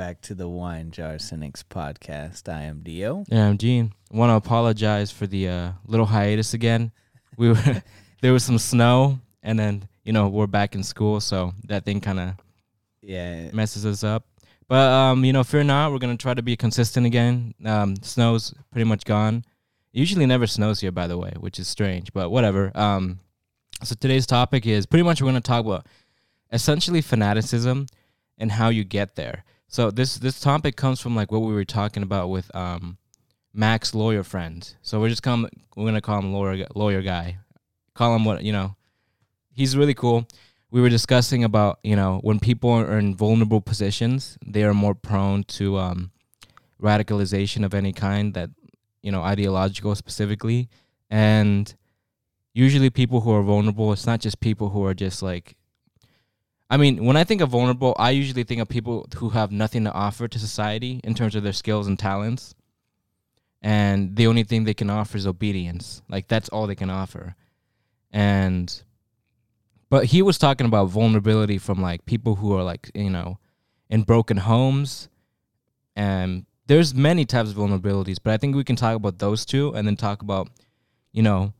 Back to the Wine Jar Cynics podcast. I am Dio. Yeah, I'm Gene. I want to apologize for the uh, little hiatus again. We were there was some snow, and then you know we're back in school, so that thing kind of Yeah, messes us up. But um, you know, fear not, we're gonna try to be consistent again. Um, snow's pretty much gone. It usually never snows here, by the way, which is strange, but whatever. Um, so today's topic is pretty much we're gonna talk about essentially fanaticism and how you get there. So this this topic comes from like what we were talking about with um, Max lawyer friend. So we're just come we're gonna call him lawyer lawyer guy. Call him what you know. He's really cool. We were discussing about you know when people are in vulnerable positions, they are more prone to um, radicalization of any kind that you know ideological specifically, and usually people who are vulnerable. It's not just people who are just like I mean, when I think of vulnerable, I usually think of people who have nothing to offer to society in terms of their skills and talents. And the only thing they can offer is obedience. Like that's all they can offer. And but he was talking about vulnerability from like people who are like, you know, in broken homes. And there's many types of vulnerabilities, but I think we can talk about those two and then talk about, you know,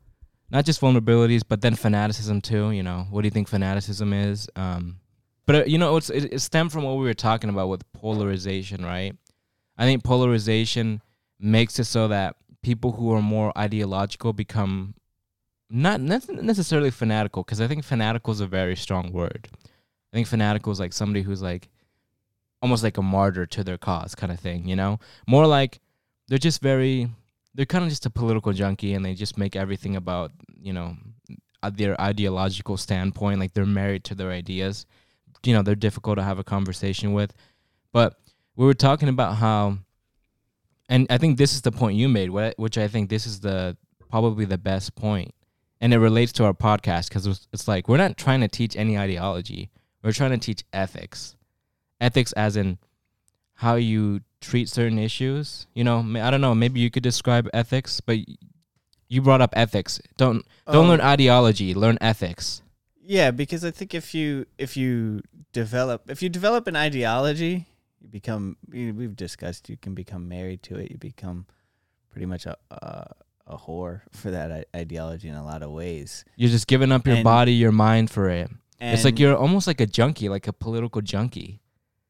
not just vulnerabilities, but then fanaticism too. You know, what do you think fanaticism is? Um, but uh, you know, it's it, it stemmed from what we were talking about with polarization, right? I think polarization makes it so that people who are more ideological become not necessarily fanatical, because I think fanatical is a very strong word. I think fanatical is like somebody who's like almost like a martyr to their cause, kind of thing. You know, more like they're just very they're kind of just a political junkie and they just make everything about you know uh, their ideological standpoint like they're married to their ideas. You know they're difficult to have a conversation with. But we were talking about how and i think this is the point you made wh- which i think this is the probably the best point. And it relates to our podcast because it's like we're not trying to teach any ideology. We're trying to teach ethics. Ethics as in how you treat certain issues. You know, I don't know. Maybe you could describe ethics, but you brought up ethics. Don't don't Um, learn ideology. Learn ethics. yeah, because I think if you if you develop if you develop an ideology, you become you- we've discussed you can become married to it. You become pretty much a a, a whore for that ideology in a lot of ways. You're just giving up your And- body, your mind for it. it's like you're almost like a junkie, like a political junkie.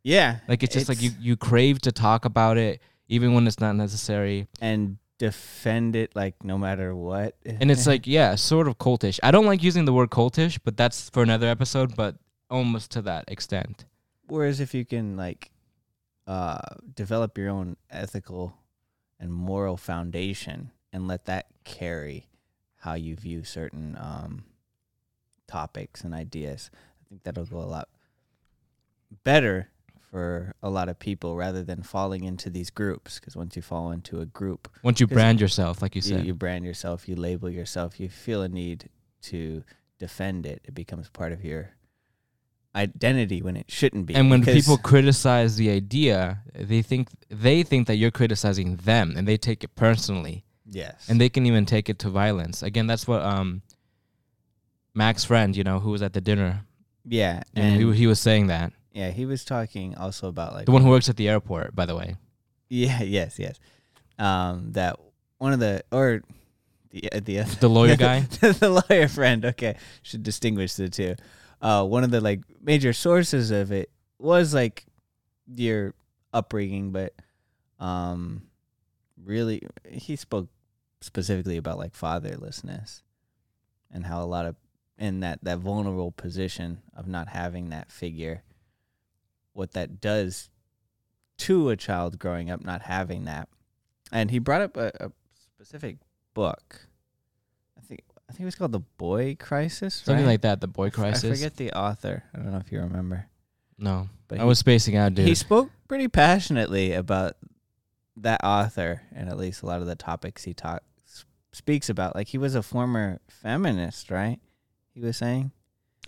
Yeah, Like it's just like you you crave to talk about it, even when it's not necessary. and defend it like no matter what. And it's like yeah, sort of cultish. I don't like using the word cultish, but that's for another episode. But almost to that extent. Whereas if you can like uh, develop your own ethical and moral foundation and let that carry how you view certain um, topics and ideas, I think that'll go a lot better for a lot of people rather than falling into these groups. Because once you fall into a group, Once you brand yourself, like you you, said, you brand yourself, you label yourself, you feel a need to defend it. It becomes part of your identity when it shouldn't be. and when people criticize the idea, they think they think that you're criticizing them, and they take it personally, yes, and they can even take it to violence. Again, that's what um, Mac's friend, you know, who was at the dinner, yeah, and, and he, he was saying that yeah, he was talking also about like the one who works at the airport, by the way. yeah, yes, yes, um, that one of the or the uh, the The lawyer guy? the lawyer friend. Okay, should distinguish the two. Uh, one of the like major sources of it was like your upbringing, but um, really he spoke specifically about like fatherlessness and how a lot of in that that vulnerable position of not having that figure, what that does to a child growing up not having that, and he brought up a, a specific book. I think I think it was called The Boy Crisis. Something right? like that. The boy crisis. I forget the author. I don't know if you remember. No, But I he- was spacing out, dude. He spoke pretty passionately about that author and at least a lot of the topics he talks speaks about. Like he was a former feminist, right? He was saying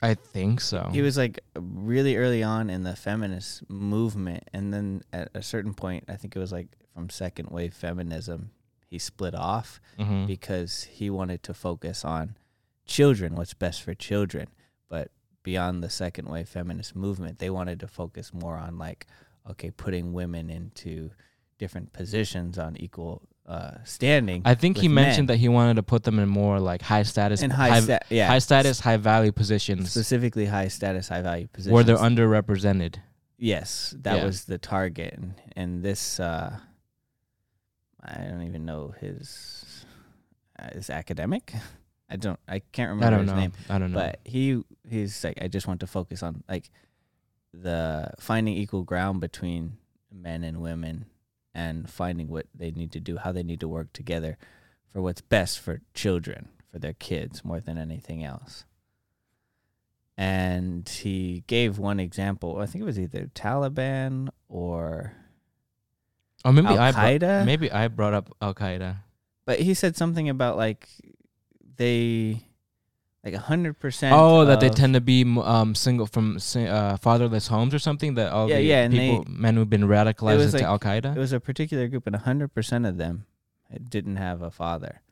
I think so. he was like really early on in the feminist movement, and then at a certain point, I think it was like from second wave feminism, he split off Mhm. because he wanted to focus on children, what's best for children. But beyond the second wave feminist movement, they wanted to focus more on like, okay, putting women into different positions on equal uh, standing. I think he mentioned men. that he wanted to put them in more like high status, in high, sta- yeah, high status, high value positions specifically high status, high value positions where they're underrepresented. Yes, that Yeah. was the target, and, and this uh, I don't even know his uh, is academic. I don't. I can't remember I don't his know. name. I don't know. But he he's like I just want to focus on like the finding equal ground between men and women and finding what they need to do, how they need to work together for what's best for children, for their kids more than anything else. And he gave one example. I think it was either Taliban or or maybe Al Qaeda. maybe I brought up Al Qaeda. But he said something about like they like a hundred percent. Oh, that they tend to be um single from uh, fatherless homes or something. That all Yeah, the yeah, people, men who've been radicalized into like- Al Qaeda. It was a particular group, and hundred percent of them didn't have a father.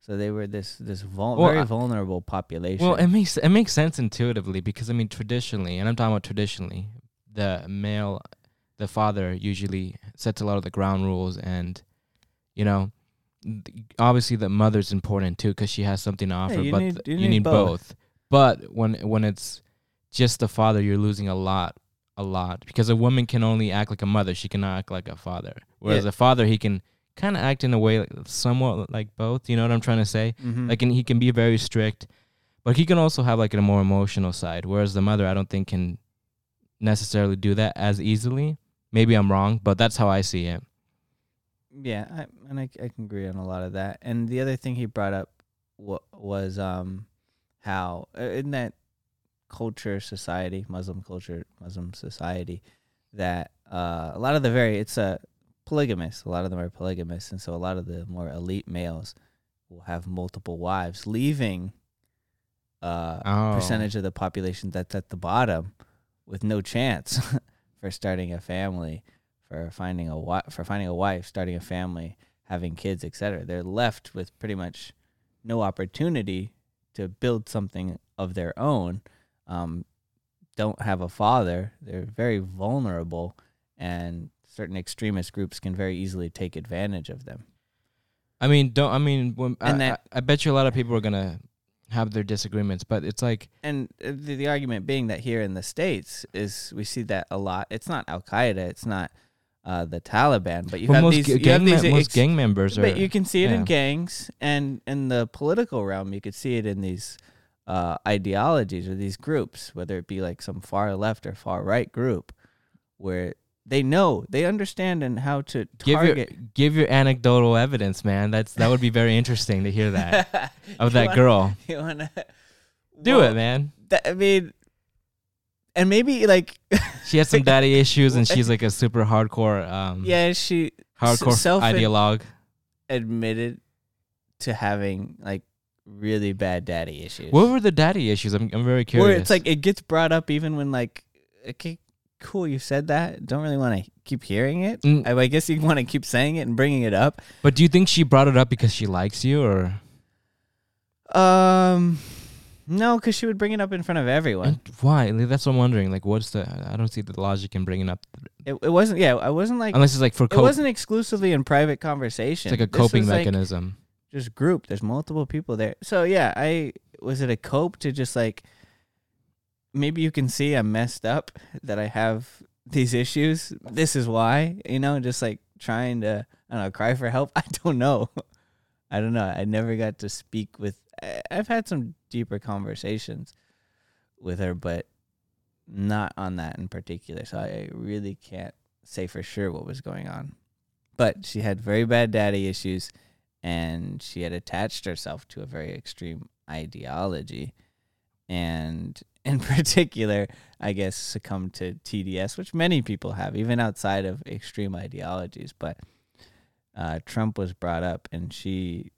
So they were this this vul- Well, very vulnerable population. Well, it makes it makes sense intuitively because I mean traditionally, and I'm talking about traditionally, the male, the father usually sets a lot of the ground rules, and you know, obviously the mother's important too because she has something to offer. you but need- th- you you need need both. both. But when when it's just the father, you're losing a lot, a lot because a woman can only act like a mother; she cannot act like a father. Whereas Yeah. a father, he can kind of act in a way like, somewhat like both. You know what I'm trying to say? Mhm. Like, and he can be very strict, but he can also have like a more emotional side. Whereas the mother, I don't think can necessarily do that as easily. Maybe I'm wrong, but that's how I see it. Yeah, I, and I, I can agree on a lot of that. And the other thing he brought up wa- was um how uh, in that culture society, Muslim culture, Muslim society, that uh, a lot of the very it's a polygamous. A lot of them are polygamous, and so a lot of the more elite males will have multiple wives, leaving uh, Oh. percentage of the population that's at the bottom with no chance for starting a family, for finding a wi- for finding a wife, starting a family, having kids, etc. They're left with pretty much no opportunity to build something of their own. Um, don't have a father. They're very vulnerable, and certain extremist groups can very easily take advantage of them. I mean, don't I mean? When, I, that- I, I bet you a lot of people are gonna have their disagreements, but it's like and uh, the, the argument being that here in the states is we see that a lot. It's not Al Qaeda, it's not uh, the Taliban, but you well, have these, you gang, have these mem- most gang members are. but you can see it yeah. in gangs and in the political realm. You could see it in these uh, ideologies or these groups, whether it be like some far left or far right group, where they know they understand and how to give your target. give your anecdotal evidence, man. That's that would be very interesting to hear that of that wanna- girl. You wanna Do Well, it, man. That, I mean, and maybe like She has some daddy issues, and she's like a super hardcore, um, yeah, she hardcore self ideologue. admitted to having like really bad daddy issues. What were the daddy issues? I'm I'm very curious. Where it's like it gets brought up even when like okay, cool, you said that. Don't really want to keep hearing it. Mm. I, I guess you want to keep saying it and bringing it up. but do you think she brought it up because she likes you, or Um, no, because she would bring it up in front of everyone. and why? Like, that's what I'm wondering. Like, what's the? I don't see the logic in bringing up It, it wasn't. Yeah, I wasn't like. unless it's like for it wasn't exclusively in private conversation. It's like a coping was, like, mechanism. just group. There's multiple people there. So yeah, I was it a cope to just like maybe you can see I'm messed up that I have these issues. This is why, you know, just like trying to I don't know, cry for help. I don't know. I don't know. I never got to speak with I've had some deeper conversations with her, but not on that in particular. So I really can't say for sure what was going on. But she had very bad daddy issues and she had attached herself to a very extreme ideology, and in particular, I guess succumbed to TDS, which many people have, even outside of extreme ideologies. But uh, Trump was brought up, and she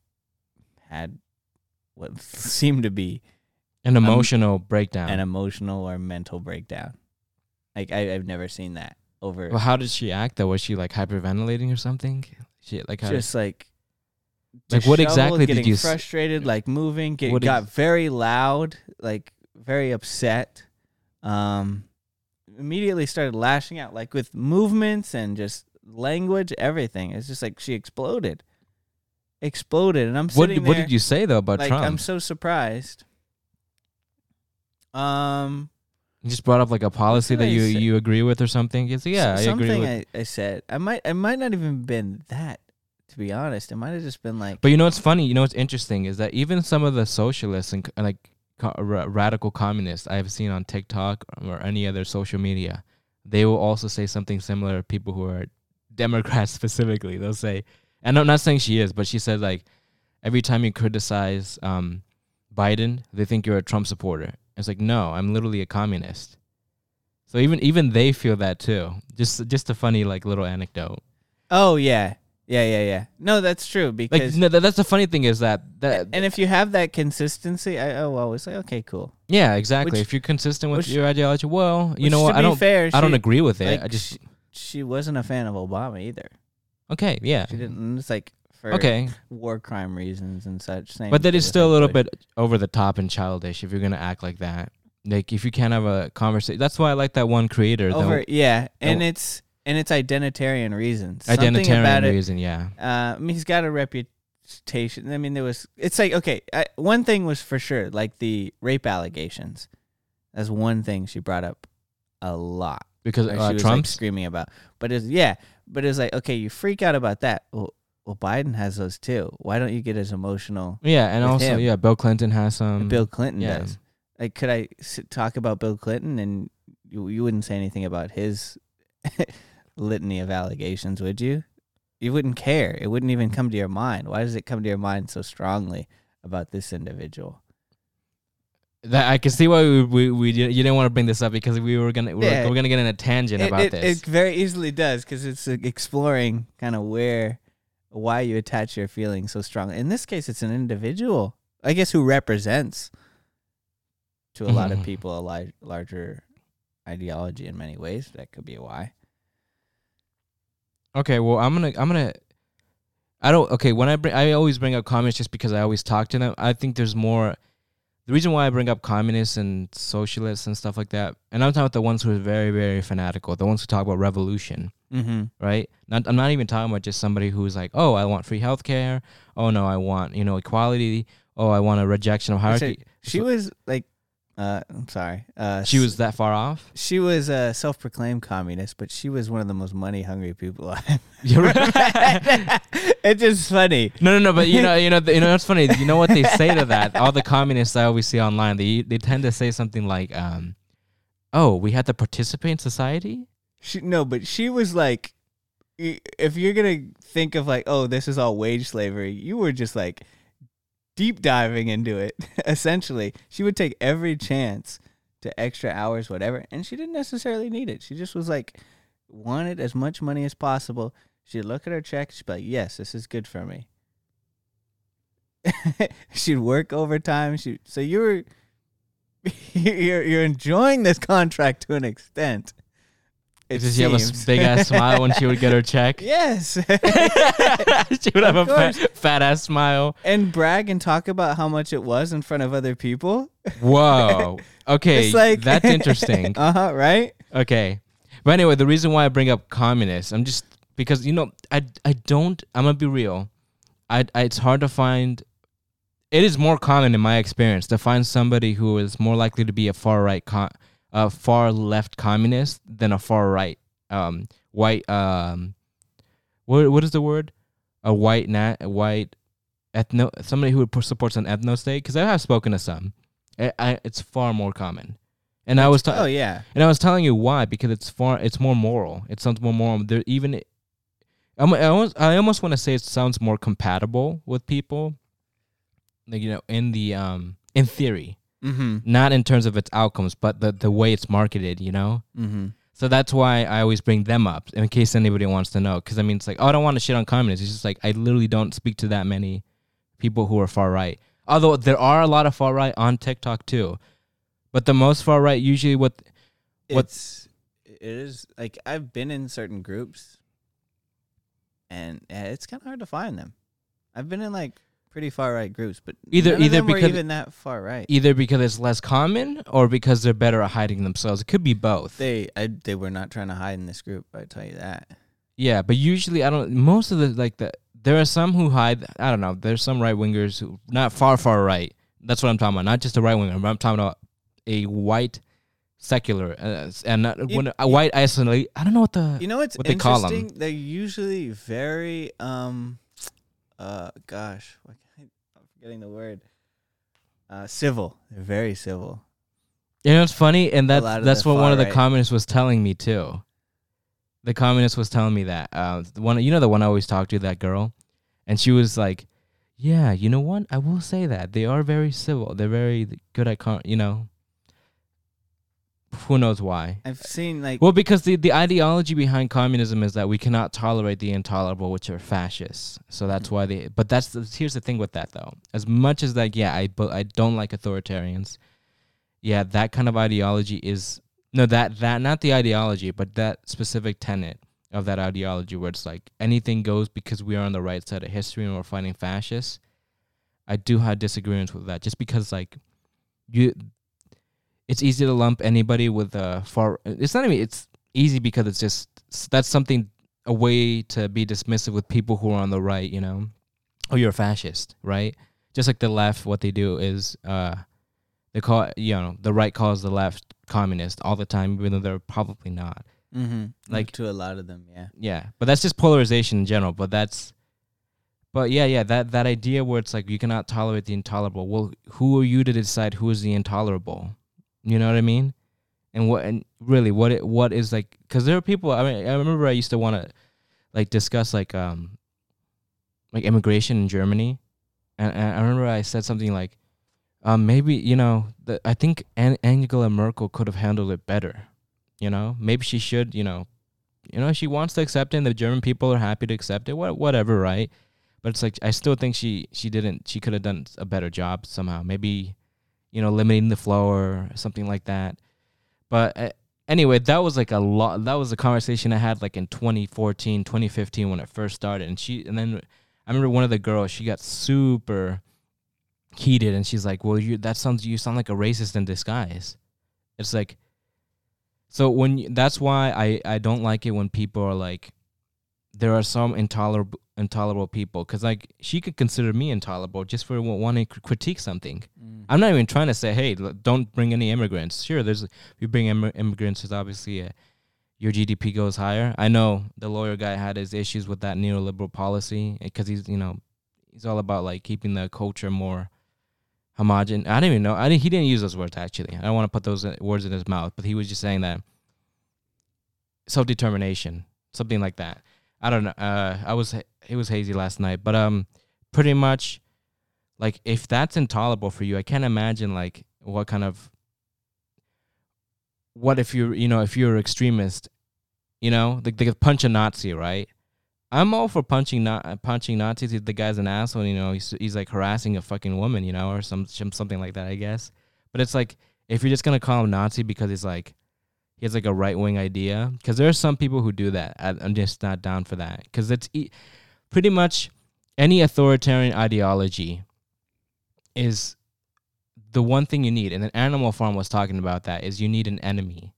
had what seemed to be An emotional breakdown. an emotional or mental breakdown. Like I, I've never seen that over well, how did she act though? Was she like hyperventilating or something? She like how just like Like, what exactly did you s- frustrated like moving get, What got ex- very loud like very upset um immediately started lashing out like with movements and just language everything it's just like she exploded exploded and i'm what sitting what there, did you say though about like Trump? i'm so surprised um you just brought up like a policy that you you agree with or something. It's, yeah, I something agree with. I, I said i might i might not even been that to be honest it might have just been like But you know what's funny? You know what's interesting is that even some of the socialists and, and like co- ra- radical communists I've seen on TikTok or any other social media, they will also say something similar. People who are Democrats specifically, they'll say, and I'm not saying she is, but she said like every time you criticize um, Biden, they think you're a Trump supporter. It's like no, I'm literally a communist. So even even they feel that too. Just just a funny like little anecdote. Oh yeah, yeah, yeah, yeah. No, that's true Like because no, that's the funny thing is that that and if you have that consistency, I oh always like okay, cool. Yeah, exactly. Which- if you're consistent with which- your ideology, well, you know what? I don't. fair, I don't agree with it. like, I just she, she wasn't a fan of Obama either. Okay, yeah, She didn't. It's like for okay. war crime reasons and such. Same But that is still a little bit over the top and childish if you're gonna act like that. Like if you can't have a conversation, that's why I like that one creator. the over. Yeah, and the- it's and it's identitarian reasons. Something identitarian about it reason, yeah. Uh, I mean, he's got a reputation. I mean, there was. It's like okay, I, one thing was for sure, like the rape allegations. That's one thing she brought up a lot. Because or uh, she was like Trump's. screaming about. But it's yeah, but it's like okay, you freak out about that. Well, well, Biden has those too. Why don't you get as emotional? yeah, and also him. yeah, Bill Clinton has some. Bill Clinton yeah. does. Like, could I s- talk about Bill Clinton and you, you wouldn't say anything about his litany of allegations, would you? You wouldn't care. It wouldn't even come to your mind. Why does it come to your mind so strongly about this individual? That I can see why we, we, we you didn't want to bring this up because we were gonna we Yeah. we're, gonna get in a tangent It, about it, this. it very easily does because it's exploring kind of where, why you attach your feelings so strongly. In this case, it's an individual, I guess, who represents to a lot of Mhm. people a li- larger ideology in many ways. That could be why. Okay, well, I'm gonna, I'm gonna, I don't. Okay, when I bring, I always bring up comments just because I always talk to them. I think there's more. The reason why I bring up communists and socialists and stuff like that, and I'm talking about the ones who are very, very fanatical, the ones who talk about revolution, Mm-hmm. right? Not, I'm not even talking about just somebody who's like, oh, I want free healthcare. Oh no, I want you know equality. Oh, I want a rejection of hierarchy. She was like, uh, I'm sorry. Uh, She was that far off. She was a self-proclaimed communist, but she was one of the most money-hungry people I've You're ever met. it's just funny. No, no, no. But you know, you know, you know. What's funny? You know what they say to that? All the communists I always see online, they they tend to say something like, um, "Oh, we had to participate in society." She, no, but she was like, if you're gonna think of like, oh, this is all wage slavery, you were just like deep diving into it. Essentially, she would take every chance to extra hours, whatever, and she didn't necessarily need it. She just was like, wanted as much money as possible. She'd look at her check, she'd be like, yes, this is good for me. she'd work overtime. She so you were you're you're enjoying this contract to an extent. It Did she have a seems. big ass smile when she would get her check? Yes. she would have Of a fat, course. fat ass smile. and brag and talk about how much it was in front of other people. Whoa. Okay, it's like that's interesting. uh huh. Right. Okay. But anyway, the reason why I bring up communists, I'm just because you know, I I don't. I'm gonna be real. I, I it's hard to find. It is more common in my experience to find somebody who is more likely to be a far right, con, a far left communist than a far right, um, white. Um, what what is the word? A white nat, a white ethno, somebody who supports an ethno state. Because I have spoken to some. I, I, it's far more common. And I was Oh yeah. And I was telling you why because it's far it's more moral. It sounds more moral. There even I'm, I almost, I almost want to say it sounds more compatible with people, like you know, in the um, in theory, Mm-hmm. not in terms of its outcomes, but the the way it's marketed. You know, Mm-hmm. so that's why I always bring them up in case anybody wants to know. Because I mean, it's like, oh, I don't want to shit on communists. It's just like I literally don't speak to that many people who are far right. Although there are a lot of far right on TikTok too, but the most far right usually what What- It's like I've been in certain groups, and it's kind of hard to find them. I've been in like pretty far right groups, but Either- either them because- even that far right. either because it's less common or because they're better at hiding themselves. It could be both. They I, they were not trying to hide in this group. I tell you that. Yeah, but usually I don't. Most of the like the there are some who hide. I don't know. There's some right wingers who not far far right. That's what I'm talking about. Not just a right winger. I'm talking about a white secular uh, and not You- when a white isolate. I don't know what the You know what's what they call 'em. interesting? They're usually very um, uh, gosh, what can I, I'm forgetting the word. Uh, civil. They're very civil. You know, it's funny, and that's that's what one of the communists was telling me too. The communist was telling me that uh, the one you know the one I always talked to that girl, and she was like, "Yeah, you know what? I will say that they are very civil. They're very good at con- you know." Who knows why? I've seen like Well, because the, the ideology behind communism is that we cannot tolerate the intolerable, which are fascists. So that's why they. But that's the, here's the thing with that though. As much as like, yeah, I but I don't like authoritarians. Yeah, that kind of ideology is no that that not the ideology, but that specific tenet of that ideology where it's like anything goes because we are on the right side of history and we're fighting fascists. I do have disagreements with that, just because like you it's easy to lump anybody with a far. It's not even. It's easy because it's just that's something a way to be dismissive with people who are on the right. You know, oh, you're a fascist, right? Just like the left, what they do is uh, they call you know the right calls the left communist all the time, even though they're probably not. mm-hmm, like- like to a lot of them. Yeah. Yeah, but that's just polarization in general. But that's, but yeah, yeah, that that idea where it's like you cannot tolerate the intolerable. Well, who are you to decide who is the intolerable? You know what I mean? And what and really what it what is like? Because there are people. I mean, I remember I used to want to like discuss like um like immigration in Germany, and, and I remember I said something like, um, maybe you know, the, I think An- Angela Merkel could have handled it better. You know, maybe she should. You know, you know, she wants to accept it. and The German people are happy to accept it. What, whatever, right? But it's like I still think she she didn't. She could have done a better job somehow. Maybe, you know, limiting the flow or something like that. But uh, anyway, that was like a lot. That was a conversation I had like in 2014, 2015 when it first started. And she and then I remember one of the girls. She got super heated, and she's like, "Well, you that sounds you sound like a racist in disguise." It's like so when that's why I I don't like it when people are like there are some intolerable intolerable people cuz like she could consider me intolerable just for wanting to critique something. Mm. I'm not even trying to say hey l- don't bring any immigrants. Sure there's if you bring Im- immigrants there's obviously a, your GDP goes higher. I know the lawyer guy had his issues with that neoliberal policy because he's you know he's all about like keeping the culture more homogen. I didn't even know. I didn't, he didn't use those words actually. I don't want to put those uh, words in his mouth, but he was just saying that self determination, something like that. I don't know. Uh, I was it was hazy last night, but um, pretty much, like if that's intolerable for you, I can't imagine like what kind of what if you're you know if you're extremist, you know like they could punch a Nazi, right? I'm all for punching not punching Nazis. The guy's an asshole, you know, he's he's like harassing a fucking woman, you know, or some- something like that, I guess. But it's like if you're just gonna call him Nazi because he's like he has like a right wing idea, because there are some people who do that. I, I'm just not down for that because it's e- pretty much any authoritarian ideology is the one thing you need. And then Animal Farm was talking about that is you need an enemy.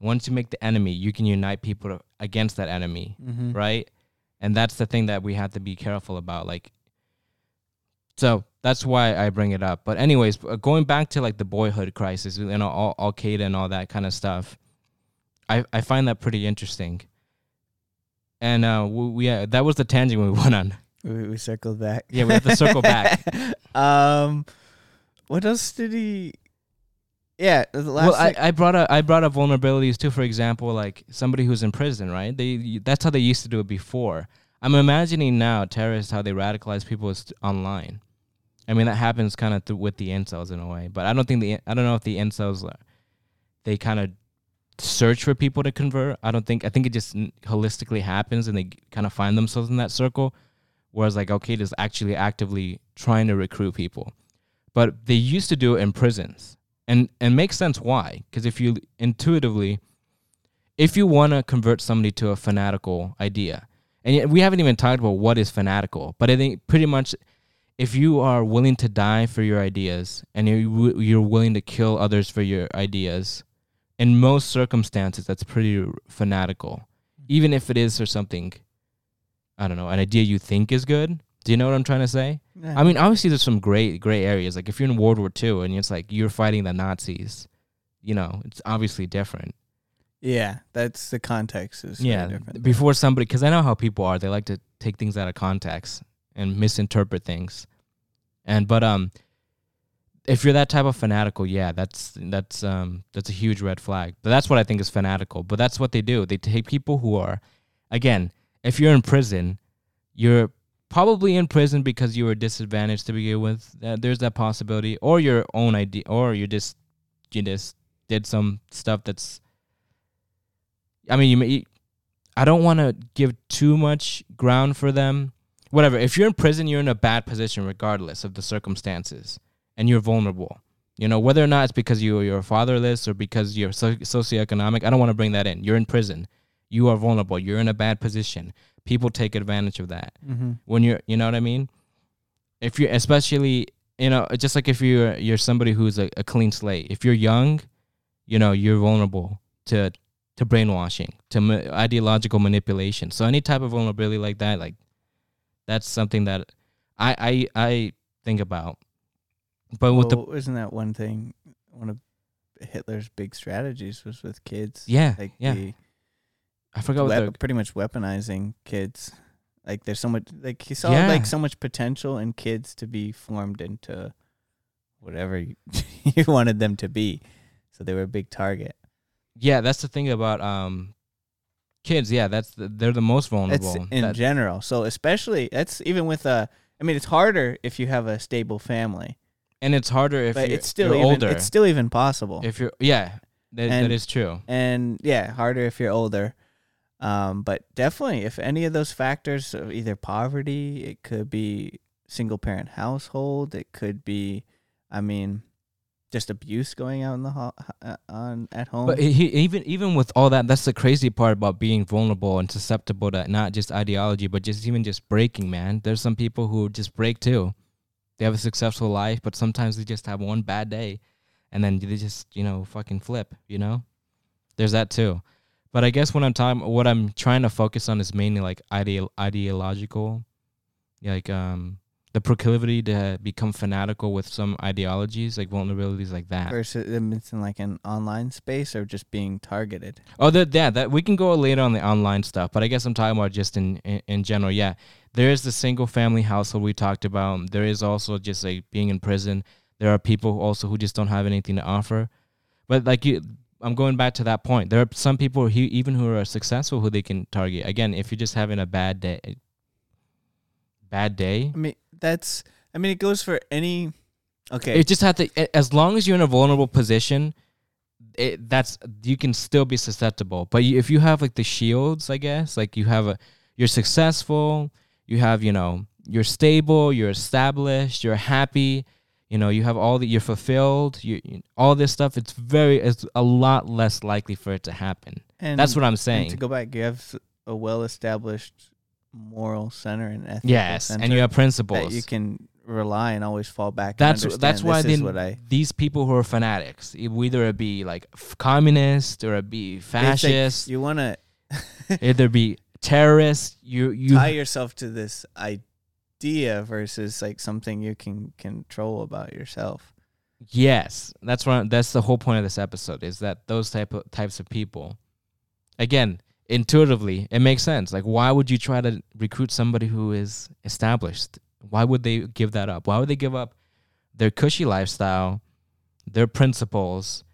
Once you make the enemy, you can unite people to- against that enemy Mm-hmm. right? And that's the thing that we have to be careful about. Like, so that's why I bring it up. But anyways, uh, going back to like the boyhood crisis, you know, all Al Qaeda and all that kind of stuff, I I find that pretty interesting. And uh, we, we uh, that was the tangent we went on. We, we circled back. Yeah, we have to circle back. um, what else did he? Yeah, the last well, I, I brought up I brought up vulnerabilities too. For example, like somebody who's in prison, right? They that's how they used to do it before. I'm imagining now terrorists how they radicalize people is online. I mean that happens kind of th- with the incels in a way, but I don't think the I don't know if the incels are, they kind of search for people to convert. I don't think I think it just holistically happens and they kind of find themselves in that circle. Whereas like Al Qaeda is actually actively trying to recruit people, but they used to do it in prisons, and and makes sense why because if you intuitively, if you want to convert somebody to a fanatical idea, and we haven't even talked about what is fanatical, but I think pretty much if you are willing to die for your ideas and you're willing to kill others for your ideas, in most circumstances, that's pretty fanatical. Even if it is for something, I don't know, an idea you think is good. Do you know what I'm trying to say? I mean, obviously, there's some great gray areas. Like if you're in World War II and it's like you're fighting the Nazis, you know, it's obviously different. yeah, that's the context is yeah different. before somebody because i know how people are they like to take things out of context and misinterpret things and but um if you're that type of fanatical yeah that's that's um that's a huge red flag. But that's what i think is fanatical. But that's what they do. They take people who are again if you're in prison you're probably in prison because you were disadvantaged to begin with. Uh, there's that possibility. Or your own idea or you just you just did some stuff that's I mean, you may, I don't want to give too much ground for them. Whatever. If you're in prison, you're in a bad position regardless of the circumstances, and you're vulnerable. You know, whether or not it's because you you're fatherless or because you're so- socioeconomic. I don't want to bring that in. You're in prison. You are vulnerable. You're in a bad position. People take advantage of that mm-hmm. when you're you know what I mean? If you're especially you know, just like if you're you're somebody who's a, a clean slate. If you're young, you know, you're vulnerable to to brainwashing, to ma- ideological manipulation. So any type of vulnerability like that, like that's something that I I I think about. But with the isn't that one thing? One of Hitler's big strategies was with kids. yeah like yeah the I forgot what wep- pretty much weaponizing kids. Like there's so much like he saw Yeah. like so much potential in kids to be formed into whatever you, you wanted them to be. So they were a big target. yeah that's the thing about um kids. Yeah, that's the, they're the most vulnerable. That's in general. So especially that's even with a I mean it's harder if you have a stable family. And it's harder if but you're, it's still you're even, older. it's still even possible. if you're yeah, that, that And- is true. and yeah, harder if you're older. Um, but definitely, if any of those factors of either poverty, it could be single parent household, it could be, I mean, just abuse going out in the ho- uh, on at home. But he, even even with all that, that's the crazy part about being vulnerable and susceptible to not just ideology, but just even just breaking. Man, there's some people who just break too. They have a successful life, but sometimes they just have one bad day, and then they just you know fucking flip. You know, there's that too. But I guess when I'm talking, what I'm trying to focus on is mainly like ideo- ideological, like um the proclivity to become fanatical with some ideologies, like vulnerabilities like that. versus them it's in like an online space or just being targeted. Oh, that yeah, that we can go later on the online stuff, but I guess I'm talking about just in, in in general. Yeah, there is the single family household we talked about. There is also just like being in prison. There are people also who just don't have anything to offer. But like you, I'm going back to that point. There are some people who even who are successful who they can target. Again, if you're just having a bad day, bad day, I mean, that's. I mean, it goes for any. Okay. it just have to. As long as you're in a vulnerable position, it, that's you can still be susceptible. But you, if you have like the shields, I guess, like you have a, you're successful. You have, you know, you're stable. You're established. You're happy. You know, you have all that. You're fulfilled. You, you all this stuff. It's very. It's a lot less likely for it to happen. and That's what I'm saying. to go back, you have a well-established moral center and ethical yes, center and you have principles that you can rely and always fall back. that's that's why this they, what I these people who are fanatics, whether it be like communist or it be fascist, you want to either be terrorists. You you tie yourself to this idea versus like something you can control about yourself. yes, that's what that's the whole point of this episode is that those type of types of people, again, intuitively it makes sense. Like why would you try to recruit somebody who is established? Why would they give that up? Why would they give up their cushy lifestyle, their principles?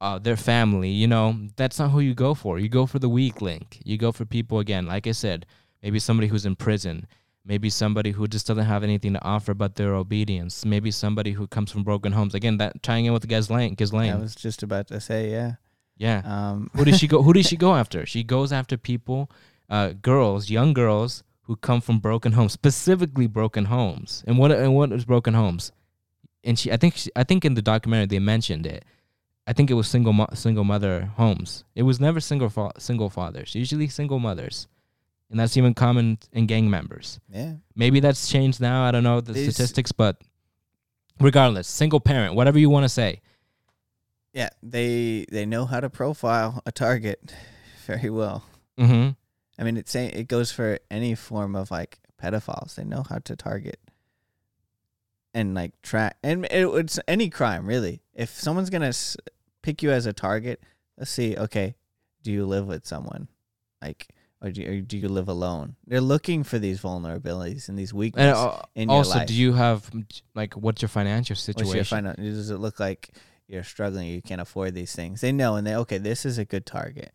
uh, their family, you know, that's not who you go for. You go for the weak link. You go for people again, like I said, maybe somebody who's in prison, maybe somebody who just doesn't have anything to offer but their obedience, maybe somebody who comes from broken homes. Again, that tying in with the guy's Ghislaine. I was just about to say, yeah. Yeah. Um, who does she go? Who does she go after? She goes after people, uh, girls, young girls who come from broken homes, specifically broken homes. And what and what is broken homes? And she, I think, she, I think in the documentary they mentioned it. I think it was single mo- single mother homes. It was never single fa- single fathers. Usually single mothers, and that's even common in gang members. yeah. Maybe that's changed now. I don't know the These- statistics, but regardless, single parent, whatever you want to say. Yeah, they they know how to profile a target very well. Mm-hmm. I mean, it's it goes for any form of like pedophiles. They know how to target and like track, and it, it's any crime really. If someone's gonna s- pick you as a target, let's see. Okay, do you live with someone, like, or do you, or do you live alone? They're looking for these vulnerabilities and these And weaknesses. uh, in your life. also, do you have like what's your financial What's situation? your final? Does it look like you're struggling? You can't afford these things. They know, and they okay. This is a good target.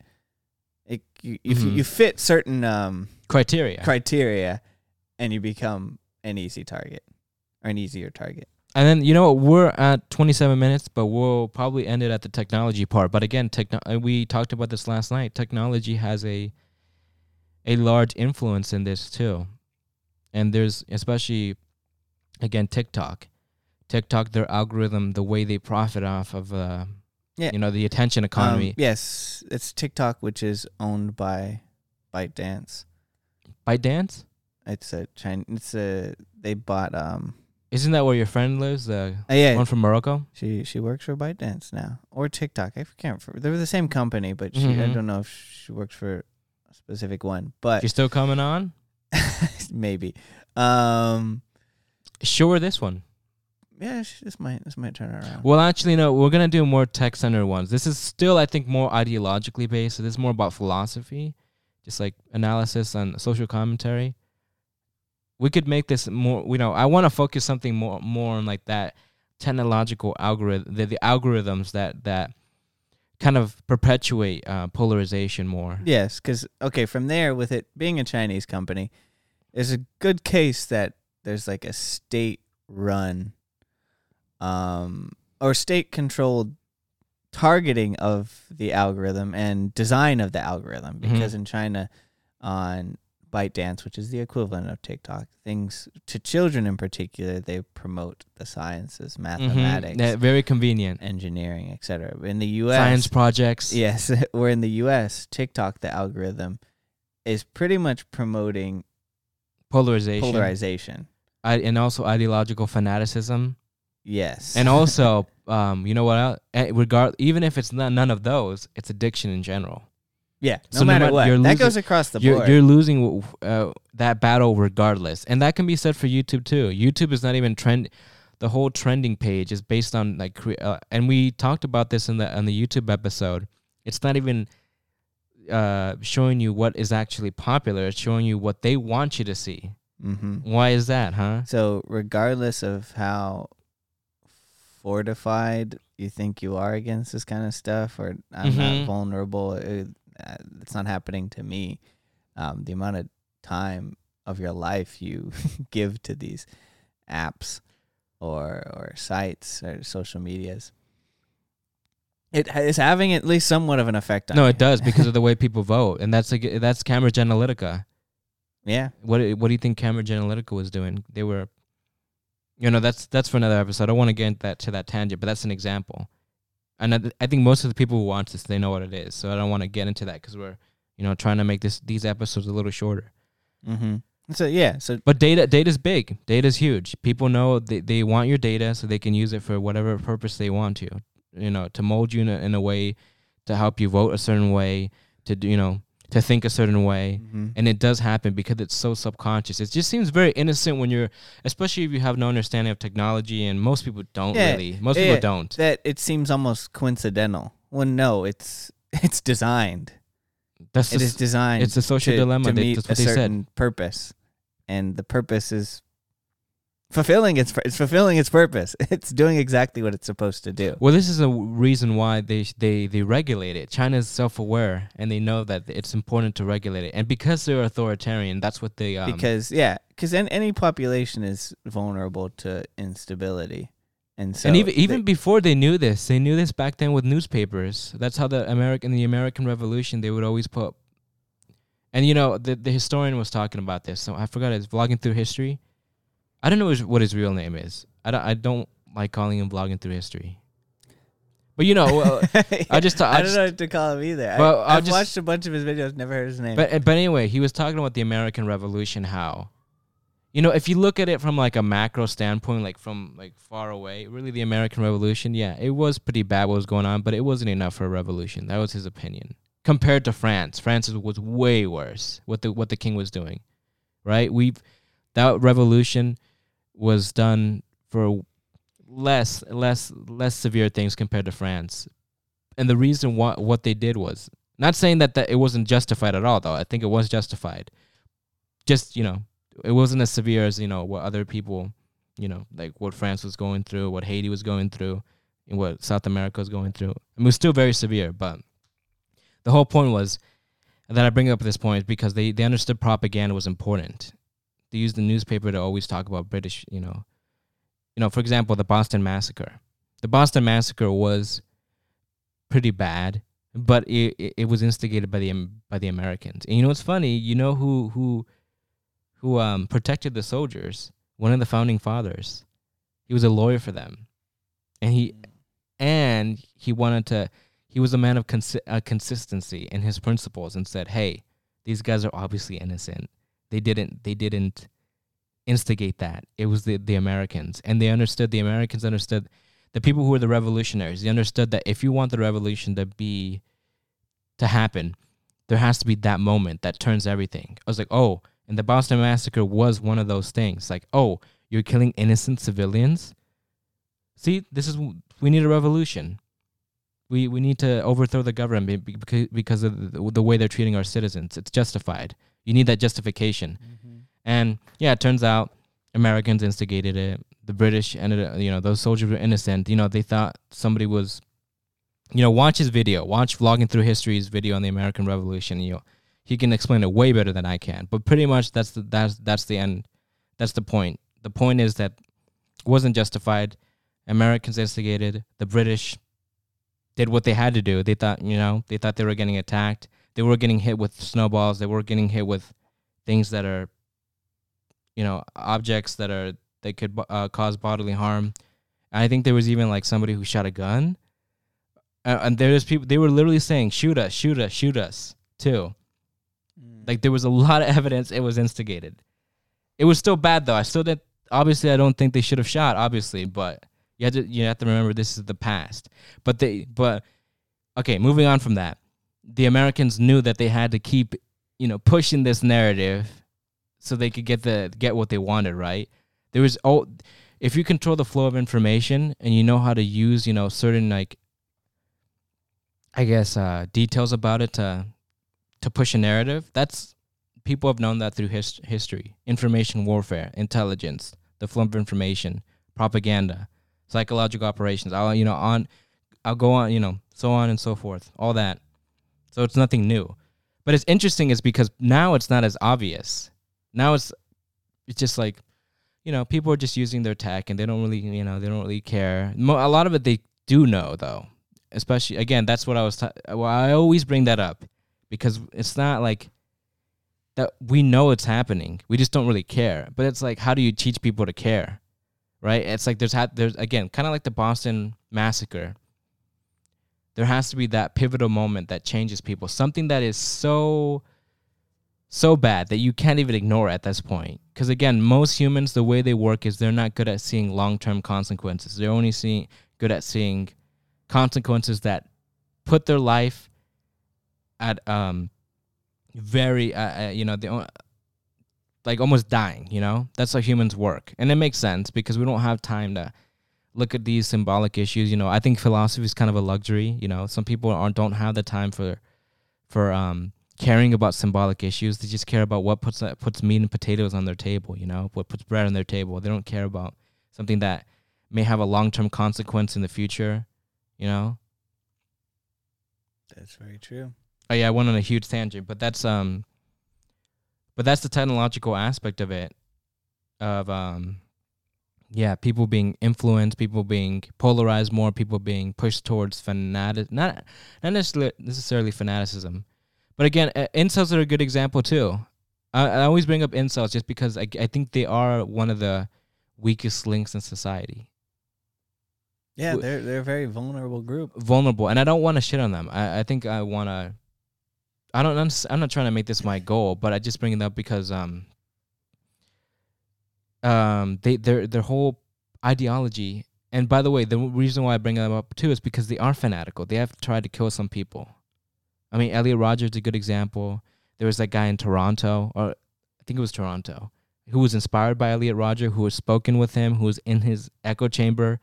It, you, if you, Mhm. you fit certain um, criteria. criteria, and you become an easy target or an easier target. and then you know what? We're at 27 minutes, but we'll probably end it at the technology part. But again, techno- uh, we talked about this last night. Technology has a a large influence in this too, and there's especially again TikTok. TikTok, their algorithm, the way they profit off of, uh, Yeah. you know, the attention economy. Um, yes, it's TikTok, which is owned by ByteDance. ByteDance, It's a China. It's a they bought um. isn't that where your friend lives? The Oh yeah, one from Morocco. she she works for ByteDance now or TikTok. I can't. remember. They were the same company, but she I Mhm. don't know if she works for a specific one, but She's still coming on. maybe. Um. Her this one. Yeah, this might this might turn around. Well, actually, no. We're gonna do more tech centered ones. This is still, I think, more ideologically based. So this is more about philosophy, just like analysis and social commentary. We could make this more. You know, I want to focus something more, more on like that technological algorithm, the, the algorithms that that kind of perpetuate uh, polarization more. Yes, because okay, from there, with it being a Chinese company, there's a good case that there's like a state-run, um, or state-controlled targeting of the algorithm and design of the algorithm. Mhm. Because in China, on ByteDance, which is the equivalent of TikTok, things to children in particular, they promote the sciences, Mhm. mathematics, Yeah, very convenient. engineering, etc. In the U.S., Science projects. Yes, where in the U.S., TikTok, the algorithm, is pretty much promoting Polarization. polarization. I, and also ideological fanaticism. Yes, and also um you know what else? Eh, regard even if it's not, none of those it's addiction in general. Yeah, no so no matter mat- what, you're that goes across the you're, board. you're losing uh, that battle regardless. And that can be said for youtube too. Youtube is not even trend the whole trending page is based on like cre- uh, and we talked about this in the on the youtube episode. It's not even uh showing you what is actually popular. It's showing you what they want you to see. Hmm why is that huh? So, regardless of how fortified you think you are against this kind of stuff, or I'm Mhm. not vulnerable, it, uh, it's not happening to me. Um, the amount of time of your life you give to these apps or or sites or social medias, It is having at least somewhat of an effect on. no you. it does because of the way people vote and that's like that's cambridge analytica Yeah. What what do you think Cambridge Analytica was doing? They were, you know, that's that's for another episode. I don't want to get into that to that tangent, but that's an example. And I, I think most of the people who watch this they know what it is, so I don't want to get into that because we're, you know, trying to make this these episodes a little shorter. Mm-hmm. So yeah. So But data data's big. Data's huge. People know they, they want your data so they can use it for whatever purpose they want to. You know, to mold you in a, in a way, to help you vote a certain way, to do you know, to think a certain way Mhm. and it does happen because it's so subconscious. It just seems very innocent when you're, especially if you have no understanding of technology, and most people don't Yeah, really. Most yeah, people don't. that it seems almost coincidental. Well, no, it's it's designed. That's It the is designed. it's a social to, dilemma. to They- meet that's a they said. certain purpose, and the purpose is fulfilling its it's fulfilling its purpose. It's doing exactly what it's supposed to do. Well, this is a reason why they they they regulate it. China is self-aware and they know that it's important to regulate it. And because they're authoritarian, that's what they um, because yeah, because any population is vulnerable to instability, and so and even they- even before they knew this, they knew this back then with newspapers. That's how the American the American Revolution they would always put. And you know the the historian was talking about this. So I forgot his vlogging through history. I don't know his, what his real name is. I don't I don't like calling him vlogging through history. But you know, well, uh, I just I, I, don't just, know what to call him either. Well, I, I've just- watched a bunch of his videos, never heard his name. But uh, but anyway, he was talking about the American Revolution. How, you know, if you look at it from like a macro standpoint, like from like far away, really the American Revolution, yeah, it was pretty bad what was going on, but it wasn't enough for a revolution. That was his opinion. Compared to France, France was way worse. What the what the king was doing, right? We've that revolution was done for less less less severe things compared to France. And the reason why what they did was not saying that, that it wasn't justified at all, though. I think it was justified. Just, you know, it wasn't as severe as, you know, what other people, you know, like what France was going through, what Haiti was going through, and what South America was going through. I mean, it was still very severe, but the whole point was that I bring up this point is because they, they understood propaganda was important. They use the newspaper to always talk about British, you know, you know, for example, the Boston Massacre. The Boston Massacre was pretty bad, but it, it, it was instigated by the by the Americans. And you know what's funny? You know who who who um protected the soldiers? One of the founding fathers. He was a lawyer for them, and he and he wanted to. He was a man of consi- uh, consistency in his principles, and said, "Hey, these guys are obviously innocent. They didn't. They didn't." instigate that. It was the the Americans. And they understood the Americans understood the people who were the revolutionaries they understood that if you want the revolution to be to happen there has to be that moment that turns everything. I was like oh and the boston massacre was one of those things. Like oh you're killing innocent civilians? See this is we need a revolution. We we need to overthrow the government because because of the, the way they're treating our citizens. It's justified you need that justification mm-hmm. and yeah, it turns out Americans instigated it. The British ended up, you know, those soldiers were innocent. You know, they thought somebody was, you know, watch his video, watch Vlogging Through History's video on the American Revolution. You know, he can explain it way better than I can. But pretty much that's the, that's, that's the end. That's the point. The point is that it wasn't justified. Americans instigated. The British did what they had to do. They thought, you know, they thought they were getting attacked. They were getting hit with snowballs. They were getting hit with things that are you know objects that are that could uh, cause bodily harm. And I think there was even like somebody who shot a gun, uh, and there's people they were literally saying shoot us, shoot us, shoot us too. Like there was a lot of evidence it was instigated. It was still bad though. I still did. Obviously, I don't think they should have shot. Obviously, but you have to you have to remember this is the past. But they but okay, moving on from that, the Americans knew that they had to keep you know pushing this narrative so they could get the get what they wanted, right? There was oh if you control the flow of information and you know how to use, you know, certain like I guess uh details about it to to push a narrative, that's people have known that through his, history. Information warfare, intelligence, the flow of information, propaganda, psychological operations. I'll you know on I'll go on, you know, so on and so forth. All that. So it's nothing new. But it's interesting is because now it's not as obvious. Now it's it's just like you know people are just using their tech and they don't really you know they don't really care. A lot of it they do know though. Especially again that's what i was ta- well i always bring that up because it's not like that we know it's happening. We just don't really care. But it's like how do you teach people to care? Right? It's like there's ha- there's again kind of like the boston massacre there has to be that pivotal moment that changes people something that is so so bad that you can't even ignore at this point. Because again, most humans, the way they work is they're not good at seeing long term consequences. They're only seeing good at seeing consequences that put their life at um very uh, uh, you know the like almost dying. You know that's how humans work, and it makes sense because we don't have time to look at these symbolic issues. You know, I think philosophy is kind of a luxury. You know, some people aren't don't have the time for for um caring about symbolic issues. They just care about what puts uh, puts meat and potatoes on their table. You know, what puts bread on their table. They don't care about something that may have a long term consequence in the future. You know. That's very true. Oh yeah, I went on a huge tangent, but that's um, but that's the technological aspect of it, of um, yeah, people being influenced, people being polarized more, people being pushed towards fanatic, not not necessarily necessarily fanaticism, but again, uh, incels are a good example too. I, I always bring up incels just because I I think they are one of the weakest links in society. Yeah, they're they're a very vulnerable group. vulnerable and i don't want to shit on them i, I think i want to i don't I'm not trying to make this my goal but i just bring it up because um um they their their whole ideology and by the way the reason why i bring them up too is because they are fanatical. They have tried to kill some people. I mean elliot rodgers is a good example. There was that guy in toronto or i think it was toronto who was inspired by elliot rodger who was spoken with him who was in his echo chamber.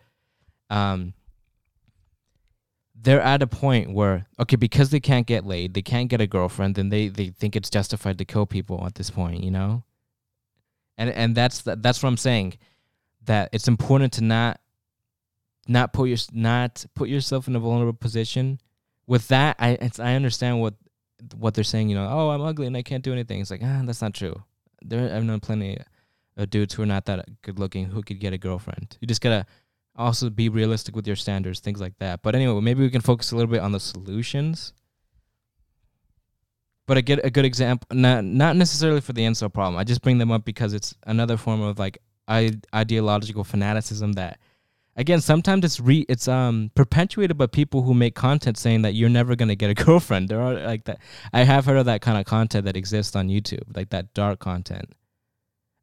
Um they're at a point where okay because they can't get laid they can't get a girlfriend then they they think it's justified to kill people at this point you know and and that's that's what i'm saying that it's important to not not put your not put yourself in a vulnerable position with that i i understand what what they're saying you know oh i'm ugly and i can't do anything it's like ah that's not true there i've known plenty of dudes who are not that good looking who could get a girlfriend you just gotta also be realistic with your standards, things like that. But anyway, maybe we can focus a little bit on the solutions. But I get a good example, not not necessarily for the incel problem. I just bring them up because it's another form of like ideological fanaticism that, again, sometimes it's re it's um perpetuated by people who make content saying that you're never gonna get a girlfriend. There are like that. I have heard of that kind of content that exists on YouTube, like that dark content.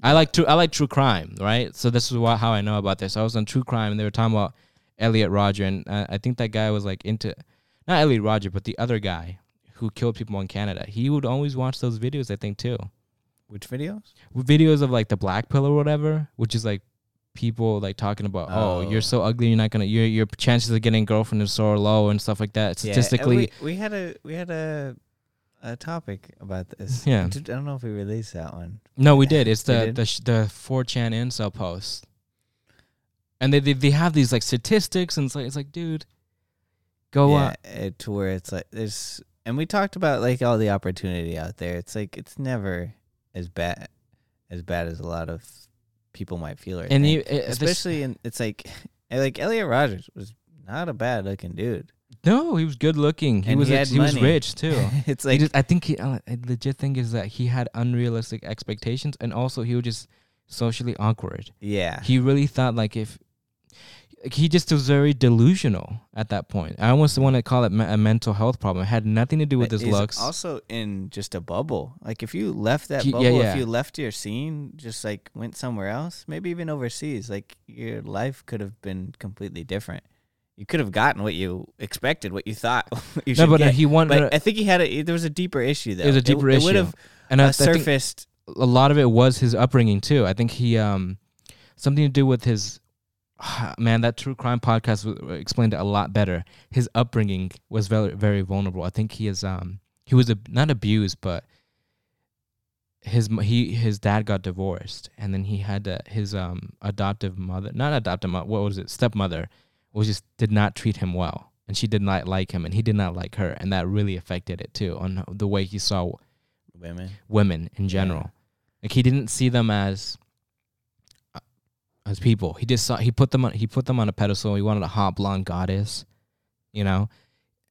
I like true. I like true crime, right? So this is what, how I know about this. I was on true crime, and they were talking about Elliot Rodger, and uh, I think that guy was like into, not Elliot Rodger, but the other guy who killed people in Canada. He would always watch those videos. I think too, Which videos? videos of like the black pill or whatever, which is like people like talking about, oh, Oh. you're so ugly, you're not gonna, your your chances of getting a girlfriend is so low and stuff like that. Yeah, Statistically, we, we had a we had a a topic about this. Yeah. I don't know if we released that one. No, we did. It's the did? the sh- the 4chan incel post, and they, they they have these like statistics, and it's like it's like, dude, go yeah, up. to where it's like there's, and we talked about like all the opportunity out there. It's like it's never as bad as bad as a lot of people might feel. Right And you, uh, this- especially in it's like like Elliot Rodgers was not a bad looking dude. no, he was good looking. He And was he he was rich too. it's like just, I think he, uh, a legit thing is that he had unrealistic expectations, and also he was just socially awkward. yeah, He really thought like if he just was very delusional at that point. I almost want to call it a mental health problem. It had nothing to do with his looks. Also in just a bubble. Like if you left that He- bubble, yeah, yeah. if you left your scene, just like went somewhere else, maybe even overseas, like your life could have been completely different. You could have gotten what you expected, what you thought you no, should but uh, get. he wanted. but I think he had a. There was a deeper issue though. it was a deeper it, issue. It would have and I, uh, I think surfaced. a lot of it was his upbringing too. I think he um something to do with his man that true crime podcast w- explained it a lot better. His upbringing was very very vulnerable. I think he is um he was a, not abused but his he his dad got divorced and then he had to, his um adoptive mother not adoptive mother what was it stepmother was just did not treat him well and she did not like him and he did not like her and that really affected it too on the way he saw Women. women in general. Like he didn't see them as as people. He just saw he put them on he put them on a pedestal. He wanted a hot blonde goddess, you know,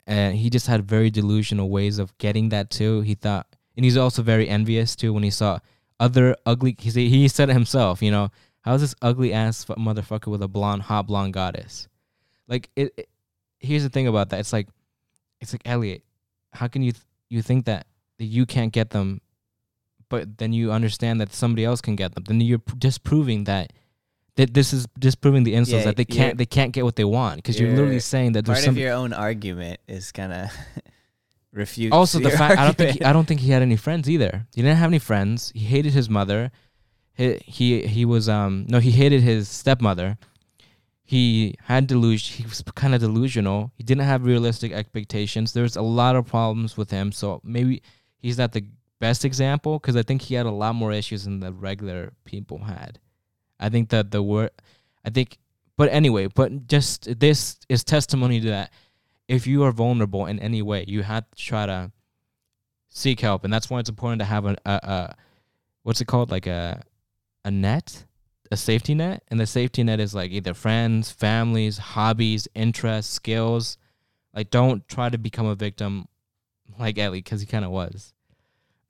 and he just had very delusional ways of getting that too. He thought, and he's also very envious too when he saw other ugly. He said he said it himself, you know, how's this ugly ass fu- motherfucker with a blonde hot blonde goddess? Like it, it. Here's the thing about that. It's like, it's like Elliot. How can you th- you think that that you can't get them, but then you understand that somebody else can get them. Then you're disproving that that this is disproving the incels Yeah, that they can't they can't get what they want because you're, literally you're- saying that there's Part some. of your own argument is kind of refute. also, the fact I don't think he. I don't think he had any friends either. He didn't have any friends. He hated his mother. He he, he was um no he hated his stepmother. He had delusion. He was kind of delusional. He didn't have realistic expectations. There's a lot of problems with him. So maybe he's not the best example because I think he had a lot more issues than the regular people had. I think that the word, I think, but anyway, but just this is testimony to that. If you are vulnerable in any way, you have to try to seek help, and that's why it's important to have a, a, a what's it called, like a a net, a safety net, and the safety net is like either friends, families, hobbies, interests, skills. Like, don't try to become a victim, like Ellie, because he kind of was,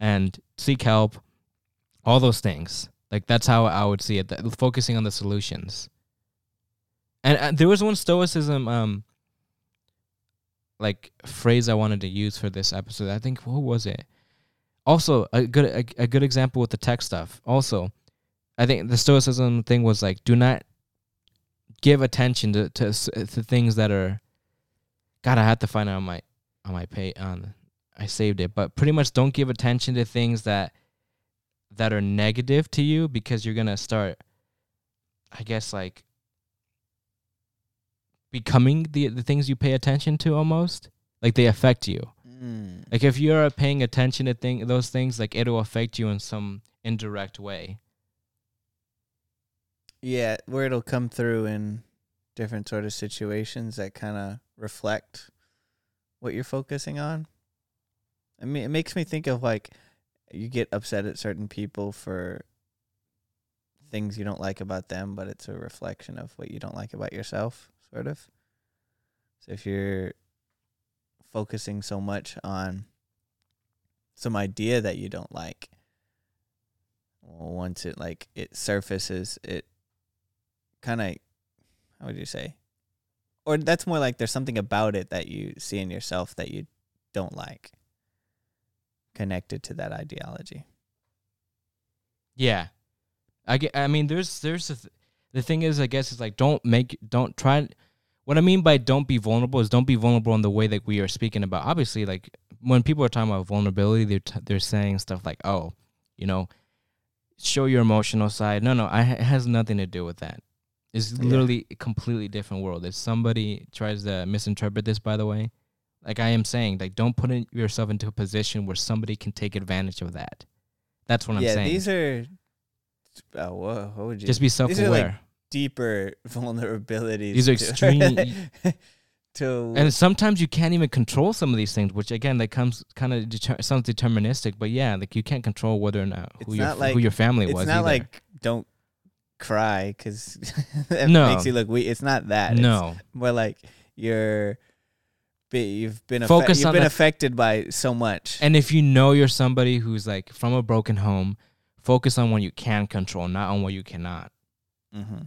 and seek help. All those things. Like that's how I would see it. That, focusing on the solutions. And uh, there was one stoicism um like phrase I wanted to use for this episode. I think what was it? Also, a good a, a good example with the tech stuff. Also, I think the stoicism thing was like do not give attention to to, to things that are God, I had to find out on my on my pay on I saved it, but pretty much don't give attention to things that that are negative to you because you're gonna start I guess like becoming the the things you pay attention to almost. Like they affect you. Mm. Like if you're paying attention to thing those things, like it'll affect you in some indirect way. Yeah, where it'll come through in different sort of situations that kind of reflect what you're focusing on. I mean, it makes me think of like you get upset at certain people for things you don't like about them, but it's a reflection of what you don't like about yourself, sort of. So if you're focusing so much on some idea that you don't like, well, once it like it surfaces, it kind of how would you say or that's more like there's something about it that you see in yourself that you don't like connected to that ideology Yeah, I get. I mean, there's there's a th- the thing is, I guess, is like don't make don't try. What I mean by don't be vulnerable is don't be vulnerable in the way that we are speaking about. Obviously, like when people are talking about vulnerability, they're t- they're saying stuff like, "Oh, you know, show your emotional side." No, no, I, it has nothing to do with that. It's Yeah. literally a completely different world. If somebody tries to misinterpret this, by the way, like I am saying, like don't put in yourself into a position where somebody can take advantage of that. That's what I'm saying. yeah these are oh, whoa, what would you Just be self these are aware. like deeper vulnerabilities These are extreme- to and sometimes you can't even control some of these things, which again, that comes kind of deter- sounds deterministic. But yeah, like you can't control whether or not who your not who your family it's was. It's not either. like don't cry because it No. makes you look weak it's not that It's no, more like you're you've been affe- Focus you've been affected by so much and if you know you're somebody who's like from a broken home, focus on what you can control, not on what you cannot. mm-hmm.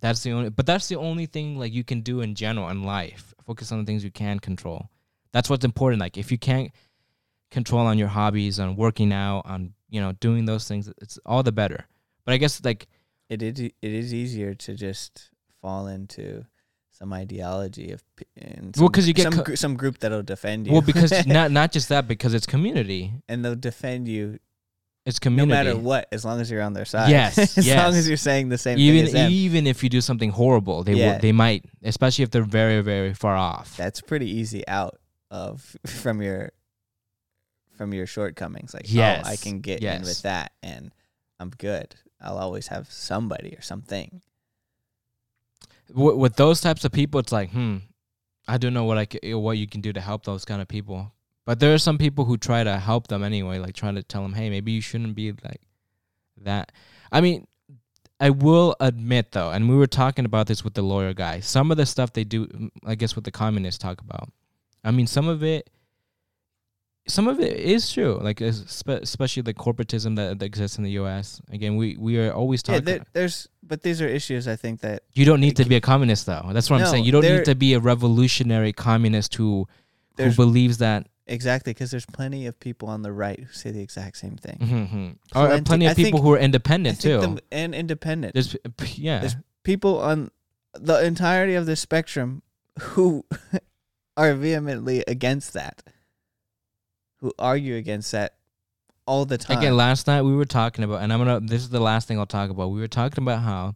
That's the only, but that's the only thing like you can do in general in life. Focus on the things you can control. That's what's important. Like if you can't control on your hobbies, on working out, on you know doing those things, it's all the better. But I guess like it is it is easier to just fall into some ideology of and Well, some- 'cause you get some co- gr- some group that'll defend you. Well because not not just that because it's community. and they'll defend you It's community. no matter what as long as you're on their side. Yes, as long as you're saying the same even thing as them. even if you do something horrible, they Yeah. will, they might, especially if they're very very far off. that's pretty easy out of from your from your shortcomings. Like Yes, oh I can get in with that and I'm good. I'll always have somebody or something with, with those types of people, it's like, hmm, I don't know what I ca- what you can do to help those kind of people. But there are some people who try to help them anyway, like trying to tell them, hey, maybe you shouldn't be like that. I mean, I will admit though, and we were talking about this with the lawyer guy. Some of the stuff they do, I guess, what the communists talk about. I mean, some of it, some of it is true. Like especially the corporatism that, that exists in the U.S. Again, we we are always yeah talking. there, there's but these are issues I think that You don't need to be a communist, though. That's what I'm saying. You don't there- need to be a revolutionary communist who who believes that. exactly because there's plenty of people on the right who say the exact same thing Mhm. Or Plenty- of I think- people who are independent too. the- and independent There's yeah. There's- people on the entirety of the spectrum who are vehemently against that, who argue against that all the time. Again, last night we were talking about, and I'm gonna. This is the last thing I'll talk about. We were talking about how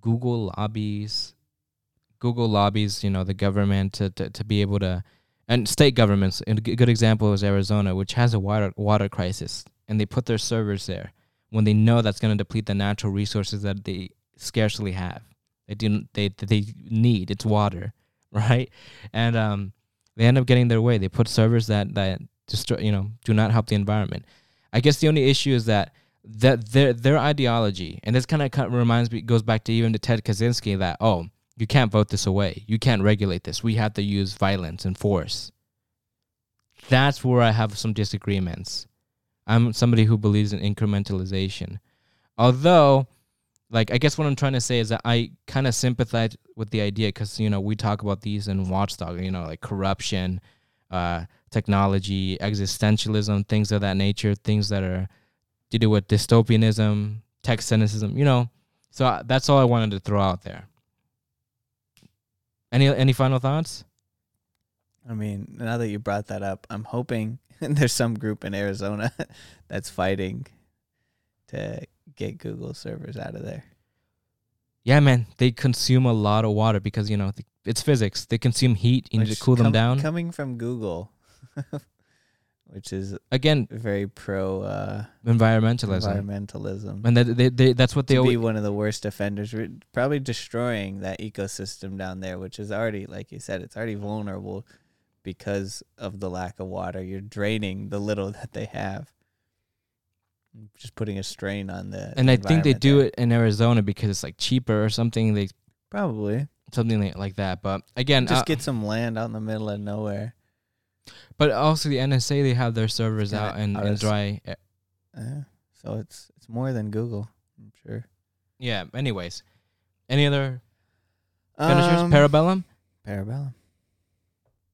Google lobbies, Google lobbies, you know, the government to to, to be able to and state governments. And a good example is Arizona, which has a water water crisis, and they put their servers there when they know that's going to deplete the natural resources that they scarcely have. They do they they need it's water, right? And um, they end up getting their way. They put servers that that destroy, you know, do not help the environment. I guess the only issue is that that their their ideology, and this kind of reminds me, goes back to even to Ted Kaczynski that oh, you can't vote this away, you can't regulate this, we have to use violence and force. That's where I have some disagreements. I'm somebody who believes in incrementalization, although. Like I guess what I'm trying to say is that I kind of sympathize with the idea because you know we talk about these in Watchdog, you know, like corruption, uh, technology, existentialism, things of that nature, things that are to do with dystopianism, tech cynicism, you know. So uh, that's all I wanted to throw out there. Any any final thoughts? I mean, now that you brought that up, I'm hoping there's some group in Arizona that's fighting to get Google servers out of there. Yeah, man, they consume a lot of water because you know th- it's physics. They consume heat. You need to cool them down. Coming from Google, which is Again, very pro uh, environmentalism, environmentalism. and that they, they that's what they to be one of the worst offenders, We're probably destroying that ecosystem down there, which is already, like you said, it's already vulnerable because of the lack of water. You're draining the little that they have, just putting a strain on the. And I think they do there. it in Arizona because it's like cheaper or something. They probably something like, like that. But again, just uh, get some land out in the middle of nowhere. but also the NSA they have their servers Yeah, out in, in dry. Uh, so it's it's more than Google, I'm sure. Yeah. Anyways, any other finishers? Um, Parabellum. Parabellum.